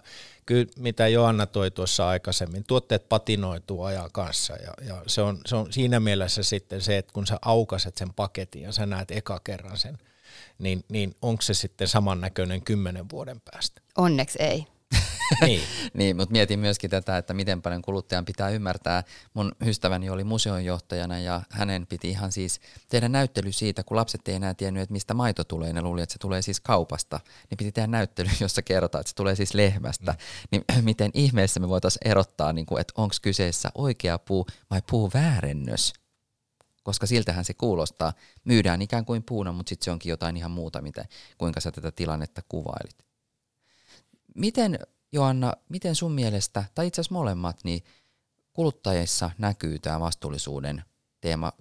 kyllä mitä Joanna toi tuossa aikaisemmin, tuotteet patinoituu ajan kanssa ja, ja se, on, se on siinä mielessä sitten se, että kun sä aukaset sen paketin ja sä näet eka kerran sen, niin, niin onko se sitten samannäköinen kymmenen vuoden päästä? onneksi ei. niin. Niin, mutta mietin myöskin tätä, että miten paljon kuluttajan pitää ymmärtää. Mun ystäväni oli museonjohtajana ja hänen piti ihan siis tehdä näyttely siitä, kun lapset ei enää tiennyt, että mistä maito tulee. Ne luuli, että se tulee siis kaupasta. Niin piti tehdä näyttely, jossa kerrotaan, että se tulee siis lehmästä. Mm. Niin miten ihmeessä me voitaisiin erottaa, niin kuin, että onko kyseessä oikea puu vai puuväärennös? koska siltähän se kuulostaa. Myydään ikään kuin puuna, mutta sitten se onkin jotain ihan muuta, mitä, kuinka sä tätä tilannetta kuvailit. Miten, Joanna, miten sun mielestä, tai itse asiassa molemmat, niin kuluttajissa näkyy tämä vastuullisuuden teema.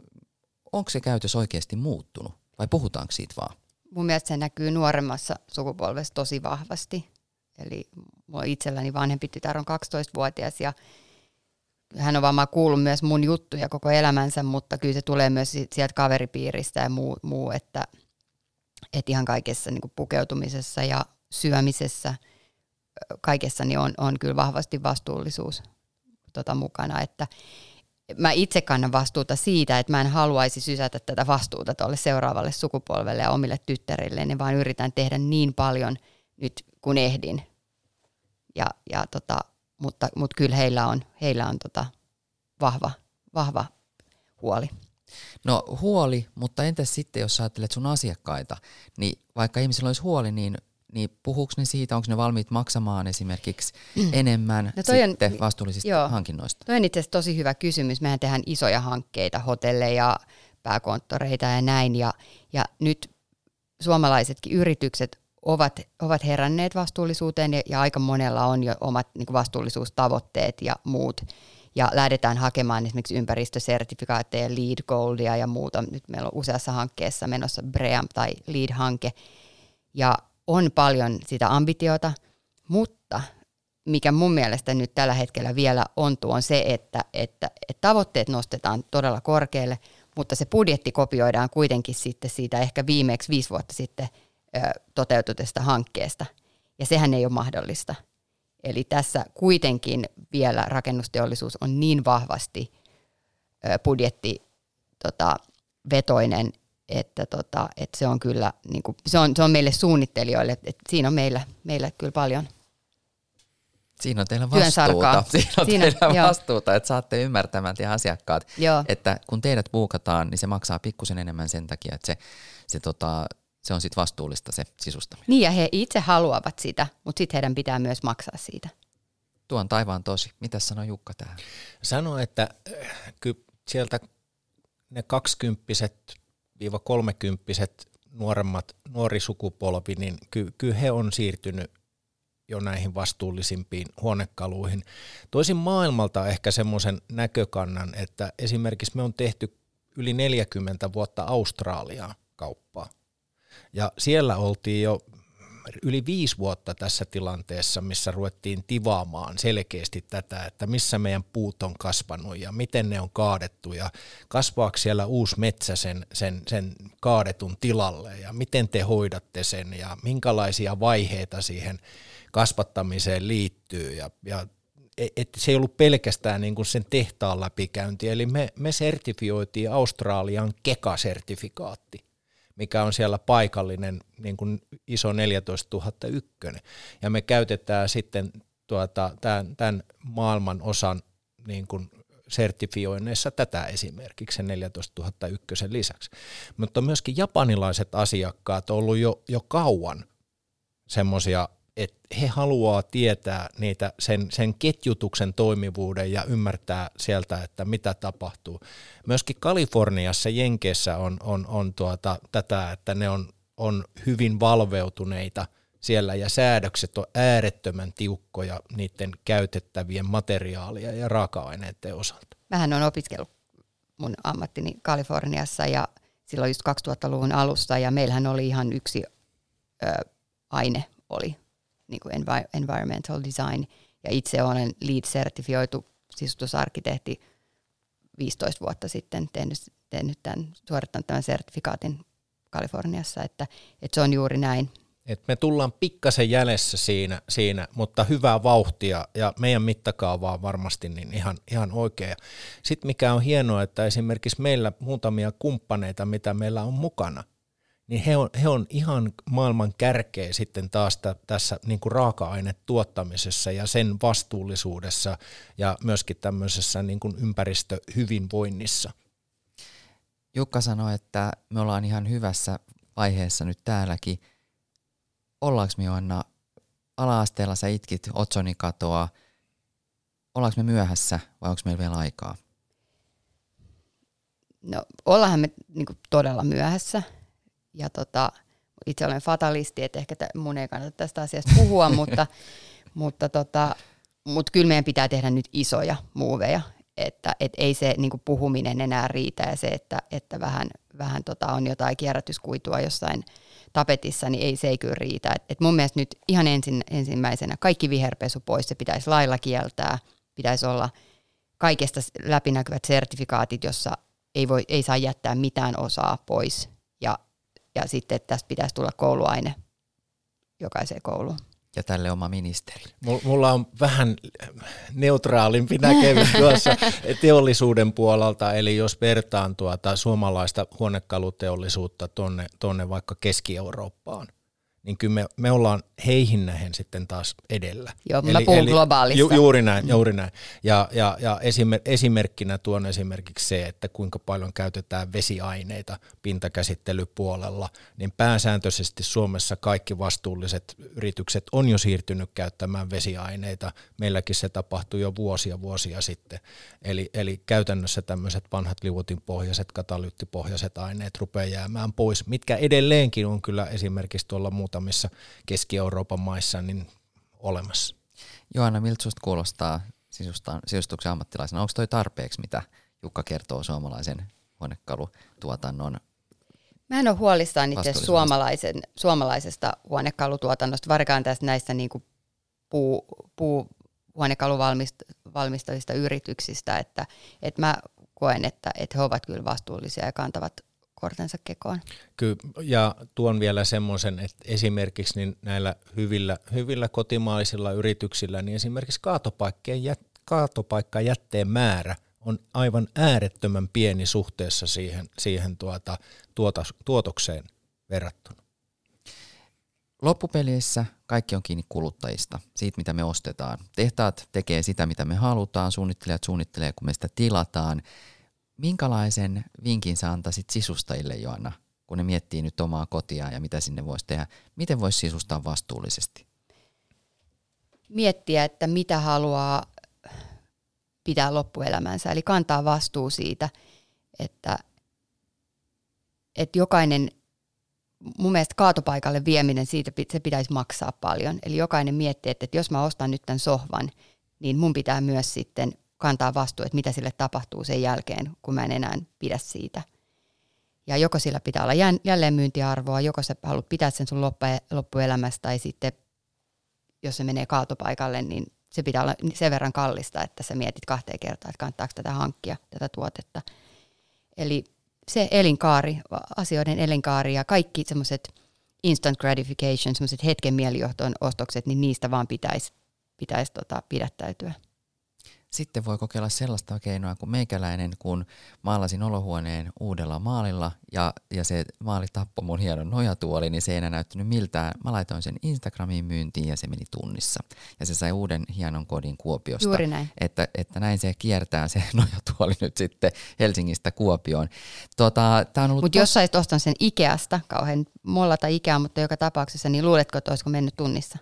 Onko se käytös oikeasti muuttunut vai puhutaanko siitä vaan? Mun mielestä se näkyy nuoremmassa sukupolvessa tosi vahvasti. Eli mulla itselläni vanhempi tytär on 12-vuotias ja hän on varmaan kuullut myös mun juttuja koko elämänsä, mutta kyllä se tulee myös si- sieltä kaveripiiristä ja muu, muu että, että ihan kaikessa niin pukeutumisessa ja syömisessä, kaikessa niin on, on kyllä vahvasti vastuullisuus tota, mukana, että mä itse kannan vastuuta siitä, että mä en haluaisi sysätä tätä vastuuta tuolle seuraavalle sukupolvelle ja omille tyttärille, niin vaan yritän tehdä niin paljon nyt kun ehdin. Ja, ja tota, mutta, mutta kyllä heillä on, heillä on tota vahva, vahva huoli. No huoli, mutta entäs sitten, jos ajattelet sun asiakkaita, niin vaikka ihmisillä olisi huoli, niin, niin puhuuko ne siitä, onko ne valmiit maksamaan esimerkiksi enemmän No toi on- sitten vastuullisista joo. hankinnoista? Tuo on itse asiassa tosi hyvä kysymys. Mehän tehdään isoja hankkeita, hotelleja, pääkonttoreita ja näin. Ja, ja nyt suomalaisetkin yritykset ovat, ovat heränneet vastuullisuuteen ja, ja aika monella on jo omat niin vastuullisuustavoitteet ja muut. Ja lähdetään hakemaan esimerkiksi ympäristösertifikaatteja, Lead Goldia ja muuta. Nyt meillä on useassa hankkeessa menossa BREAM tai Lead-hanke. Ja on paljon sitä ambitiota, mutta mikä mun mielestä nyt tällä hetkellä vielä ontuu, on se, että, että, että tavoitteet nostetaan todella korkealle, mutta se budjetti kopioidaan kuitenkin sitten siitä ehkä viimeksi viisi vuotta sitten ö, hankkeesta. Ja sehän ei ole mahdollista. Eli tässä kuitenkin vielä rakennusteollisuus on niin vahvasti ö, budjetti tota, että, tota, että se on kyllä, niin kuin, se, on, se on meille suunnittelijoille, että siinä on meillä, meillä kyllä paljon Siinä on teillä vastuuta. Siinä on Siinä, teillä joo. vastuuta, että saatte ymmärtämään te asiakkaat, Joo. että kun teidät buukataan, niin se maksaa pikkusen enemmän sen takia, että se, se, tota, se on sitten vastuullista se sisustaminen. Niin ja he itse haluavat sitä, mutta sitten heidän pitää myös maksaa siitä. Tuo on taivaan tosi. Mitä sanoo Jukka tähän? Sano, että äh, kyllä sieltä ne kaksikymppiset viiva kolmekymppiset nuoremmat, nuori sukupolvi, niin ky, kyllä he on siirtynyt jo näihin vastuullisimpiin huonekaluihin. Toisin maailmalta ehkä semmoisen näkökannan, että esimerkiksi me on tehty yli 40 vuotta Australiaa kauppaa. Ja siellä oltiin jo yli viisi vuotta tässä tilanteessa, missä ruvettiin tivaamaan selkeästi tätä, että missä meidän puut on kasvanut ja miten ne on kaadettu ja kasvaako siellä uusi metsä sen, sen, sen kaadetun tilalle ja miten te hoidatte sen ja minkälaisia vaiheita siihen kasvattamiseen liittyy ja, ja että se ei ollut pelkästään niin kuin sen tehtaan läpikäynti, eli me, me sertifioitiin Australian KEKA-sertifikaatti, mikä on siellä paikallinen niin kuin iso 14 ykkönen. Ja me käytetään sitten tuota, tämän, tämän maailman osan niin kuin sertifioinneissa tätä esimerkiksi sen 14 ykkösen lisäksi. Mutta myöskin japanilaiset asiakkaat on ollut jo, jo kauan semmoisia että he haluaa tietää niitä sen, sen ketjutuksen toimivuuden ja ymmärtää sieltä, että mitä tapahtuu. Myöskin Kaliforniassa, Jenkeissä on, on, on tuota, tätä, että ne on, on hyvin valveutuneita siellä ja säädökset on äärettömän tiukkoja niiden käytettävien materiaalia ja raaka-aineiden osalta. Mähän on opiskellut mun ammattini Kaliforniassa ja silloin just 2000-luvun alussa ja meillähän oli ihan yksi ö, aine oli niin kuin envi- environmental design, ja itse olen LEED-sertifioitu sisustusarkkitehti 15 vuotta sitten tehnyt, tehnyt tämän, suorittanut tämän sertifikaatin Kaliforniassa, että, että se on juuri näin. Et me tullaan pikkasen jäljessä siinä, siinä, mutta hyvää vauhtia ja meidän mittakaavaa varmasti niin ihan, ihan oikea. Sitten mikä on hienoa, että esimerkiksi meillä muutamia kumppaneita, mitä meillä on mukana, niin he on, he on ihan maailman kärkeä sitten taas t- tässä niin kuin raaka-ainetuottamisessa ja sen vastuullisuudessa ja myöskin tämmöisessä niin kuin ympäristöhyvinvoinnissa. Jukka sanoi, että me ollaan ihan hyvässä vaiheessa nyt täälläkin. Ollaanko me Joanna ala-asteella sä itkit otsonikatoa, ollaanko me myöhässä vai onko meillä vielä aikaa? No ollaanhan me niin todella myöhässä ja tota, itse olen fatalisti, että ehkä t- mun ei kannata tästä asiasta puhua, mutta, mutta, tota, mutta kyllä meidän pitää tehdä nyt isoja muuveja, että et ei se niin puhuminen enää riitä ja se, että, että vähän, vähän tota on jotain kierrätyskuitua jossain tapetissa, niin ei se ei kyllä riitä. Et, et mun mielestä nyt ihan ensin, ensimmäisenä kaikki viherpesu pois, se pitäisi lailla kieltää, pitäisi olla kaikesta läpinäkyvät sertifikaatit, jossa ei, voi, ei saa jättää mitään osaa pois ja ja sitten että tästä pitäisi tulla kouluaine jokaiseen kouluun. Ja tälle oma ministeri. Mulla on vähän neutraalimpi näkemys tuossa teollisuuden puolelta, eli jos vertaan tuota suomalaista huonekaluteollisuutta tonne, tonne vaikka Keski-Eurooppaan, niin kyllä me, me ollaan heihin nähen sitten taas edellä. Joo, eli, mä puhun eli, globaalista. Ju, juuri näin, juuri näin. Ja, ja, ja esimer, esimerkkinä tuon esimerkiksi se, että kuinka paljon käytetään vesiaineita pintakäsittelypuolella, niin pääsääntöisesti Suomessa kaikki vastuulliset yritykset on jo siirtynyt käyttämään vesiaineita. Meilläkin se tapahtui jo vuosia vuosia sitten. Eli, eli käytännössä tämmöiset vanhat liuotinpohjaiset, katalyyttipohjaiset aineet rupeaa jäämään pois, mitkä edelleenkin on kyllä esimerkiksi tuolla muuta muutamissa Keski-Euroopan maissa niin olemassa. Johanna, miltä susta kuulostaa sisustuksen ammattilaisena? Onko toi tarpeeksi, mitä Jukka kertoo suomalaisen huonekalutuotannon Mä en ole huolissaan itse suomalaisen, suomalaisesta huonekalutuotannosta, varkaan tästä näistä niin kuin puu, puu huonekaluvalmistavista yrityksistä, että, että mä koen, että, että he ovat kyllä vastuullisia ja kantavat kortensa kekoon. Kyllä, ja tuon vielä semmoisen, että esimerkiksi niin näillä hyvillä, hyvillä kotimaisilla yrityksillä, niin esimerkiksi kaatopaikkajätteen määrä on aivan äärettömän pieni suhteessa siihen, siihen tuota, tuota, tuotokseen verrattuna. Loppupeleissä kaikki on kiinni kuluttajista, siitä mitä me ostetaan. Tehtaat tekee sitä, mitä me halutaan, suunnittelijat suunnittelee, kun me sitä tilataan, Minkälaisen vinkin sä antaisit sisustajille, Joanna, kun ne miettii nyt omaa kotiaan ja mitä sinne voisi tehdä? Miten voisi sisustaa vastuullisesti? Miettiä, että mitä haluaa pitää loppuelämänsä, eli kantaa vastuu siitä, että, että jokainen, mun mielestä kaatopaikalle vieminen, siitä se pitäisi maksaa paljon. Eli jokainen miettii, että, että jos mä ostan nyt tämän sohvan, niin mun pitää myös sitten kantaa vastuu, että mitä sille tapahtuu sen jälkeen, kun mä en enää pidä siitä. Ja joko sillä pitää olla jälleen myyntiarvoa, joko sä haluat pitää sen sun loppuelämästä tai sitten jos se menee kaatopaikalle, niin se pitää olla sen verran kallista, että sä mietit kahteen kertaan, että kannattaako tätä hankkia, tätä tuotetta. Eli se elinkaari, asioiden elinkaari ja kaikki semmoiset instant gratification, semmoiset hetken mielijohtoon ostokset, niin niistä vaan pitäisi pitäisi tota, pidättäytyä. Sitten voi kokeilla sellaista keinoa kuin meikäläinen, kun maalasin olohuoneen uudella maalilla ja, ja se maali tappoi mun hienon nojatuoli, niin se ei enää näyttänyt miltään. Mä laitoin sen Instagramiin myyntiin ja se meni tunnissa. Ja se sai uuden hienon kodin Kuopiosta. Juuri näin. Että, että näin se kiertää se nojatuoli nyt sitten Helsingistä Kuopioon. Tota, mutta tos... jos saisit ostanut sen Ikeasta, kauhean mollata Ikea, mutta joka tapauksessa, niin luuletko, että olisiko mennyt tunnissa?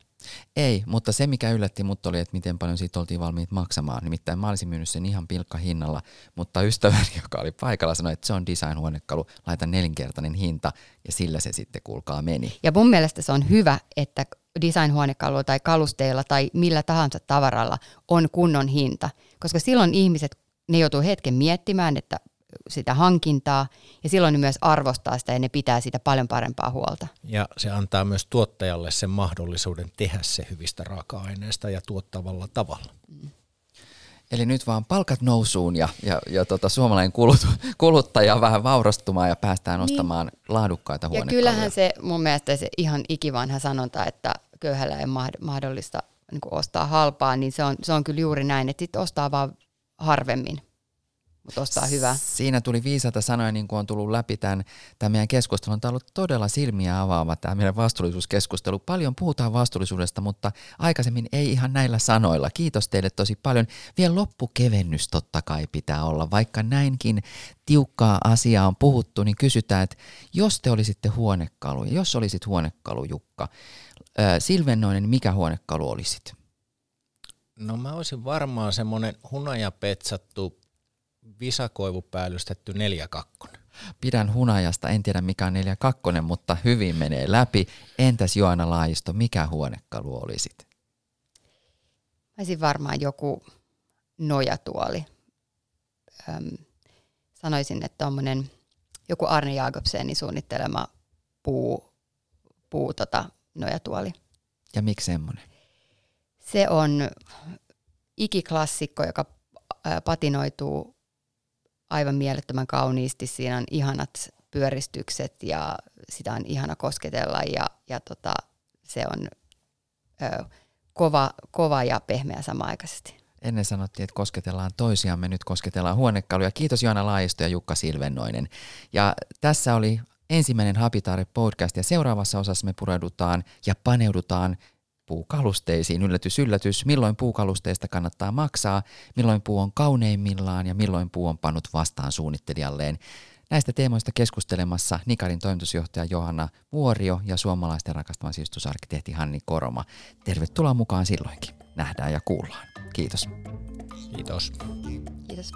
Ei, mutta se mikä yllätti mut oli, että miten paljon siitä oltiin valmiit maksamaan. Nimittäin mä olisin myynyt sen ihan pilkka hinnalla, mutta ystäväni, joka oli paikalla, sanoi, että se on design-huonekalu, laita nelinkertainen hinta ja sillä se sitten kuulkaa meni. Ja mun mielestä se on hyvä, että design-huonekalulla tai kalusteilla tai millä tahansa tavaralla on kunnon hinta, koska silloin ihmiset, ne joutuu hetken miettimään, että sitä hankintaa ja silloin ne myös arvostaa sitä ja ne pitää sitä paljon parempaa huolta. Ja se antaa myös tuottajalle sen mahdollisuuden tehdä se hyvistä raaka-aineista ja tuottavalla tavalla. Mm. Eli nyt vaan palkat nousuun ja, ja, ja tota, suomalainen kulut, kuluttaja vähän vaurastumaan ja päästään niin. ostamaan laadukkaita huonekaluja. Ja kyllähän se mun mielestä se ihan ikivanha sanonta, että köyhällä ei mahdollista niin ostaa halpaa, niin se on, se on kyllä juuri näin, että sit ostaa vaan harvemmin mutta ostaa hyvää. Siinä tuli viisata sanoja, niin kuin on tullut läpi tämän, tämän meidän keskustelun. Tämä on ollut todella silmiä avaava tämä meidän vastuullisuuskeskustelu. Paljon puhutaan vastuullisuudesta, mutta aikaisemmin ei ihan näillä sanoilla. Kiitos teille tosi paljon. Vielä loppukevennys totta kai pitää olla. Vaikka näinkin tiukkaa asiaa on puhuttu, niin kysytään, että jos te olisitte huonekalu, jos olisit huonekalu Jukka, Silvennoinen, mikä huonekalu olisit? No mä olisin varmaan semmoinen hunajapetsattu visakoivupäälystetty 4-2. Pidän hunajasta, en tiedä mikä on 4-2, mutta hyvin menee läpi. Entäs Joana Laajisto, mikä huonekalu olisit? Mä varmaan joku nojatuoli. Öm, sanoisin, että tuommoinen joku Arne Jakobsenin suunnittelema puu, puu tota, nojatuoli. Ja miksi semmoinen? Se on ikiklassikko, joka patinoituu aivan mielettömän kauniisti. Siinä on ihanat pyöristykset ja sitä on ihana kosketella ja, ja tota, se on ö, kova, kova ja pehmeä samaaikaisesti. Ennen sanottiin, että kosketellaan toisiamme, nyt kosketellaan huonekaluja. Kiitos Joana Laajisto ja Jukka Silvennoinen. Ja tässä oli ensimmäinen Habitaare podcast ja seuraavassa osassa me pureudutaan ja paneudutaan puukalusteisiin. Yllätys, yllätys, milloin puukalusteista kannattaa maksaa, milloin puu on kauneimmillaan ja milloin puu on pannut vastaan suunnittelijalleen. Näistä teemoista keskustelemassa Nikarin toimitusjohtaja Johanna Vuorio ja suomalaisten rakastama sisustusarkkitehti Hanni Koroma. Tervetuloa mukaan silloinkin. Nähdään ja kuullaan. Kiitos. Kiitos. Kiitos.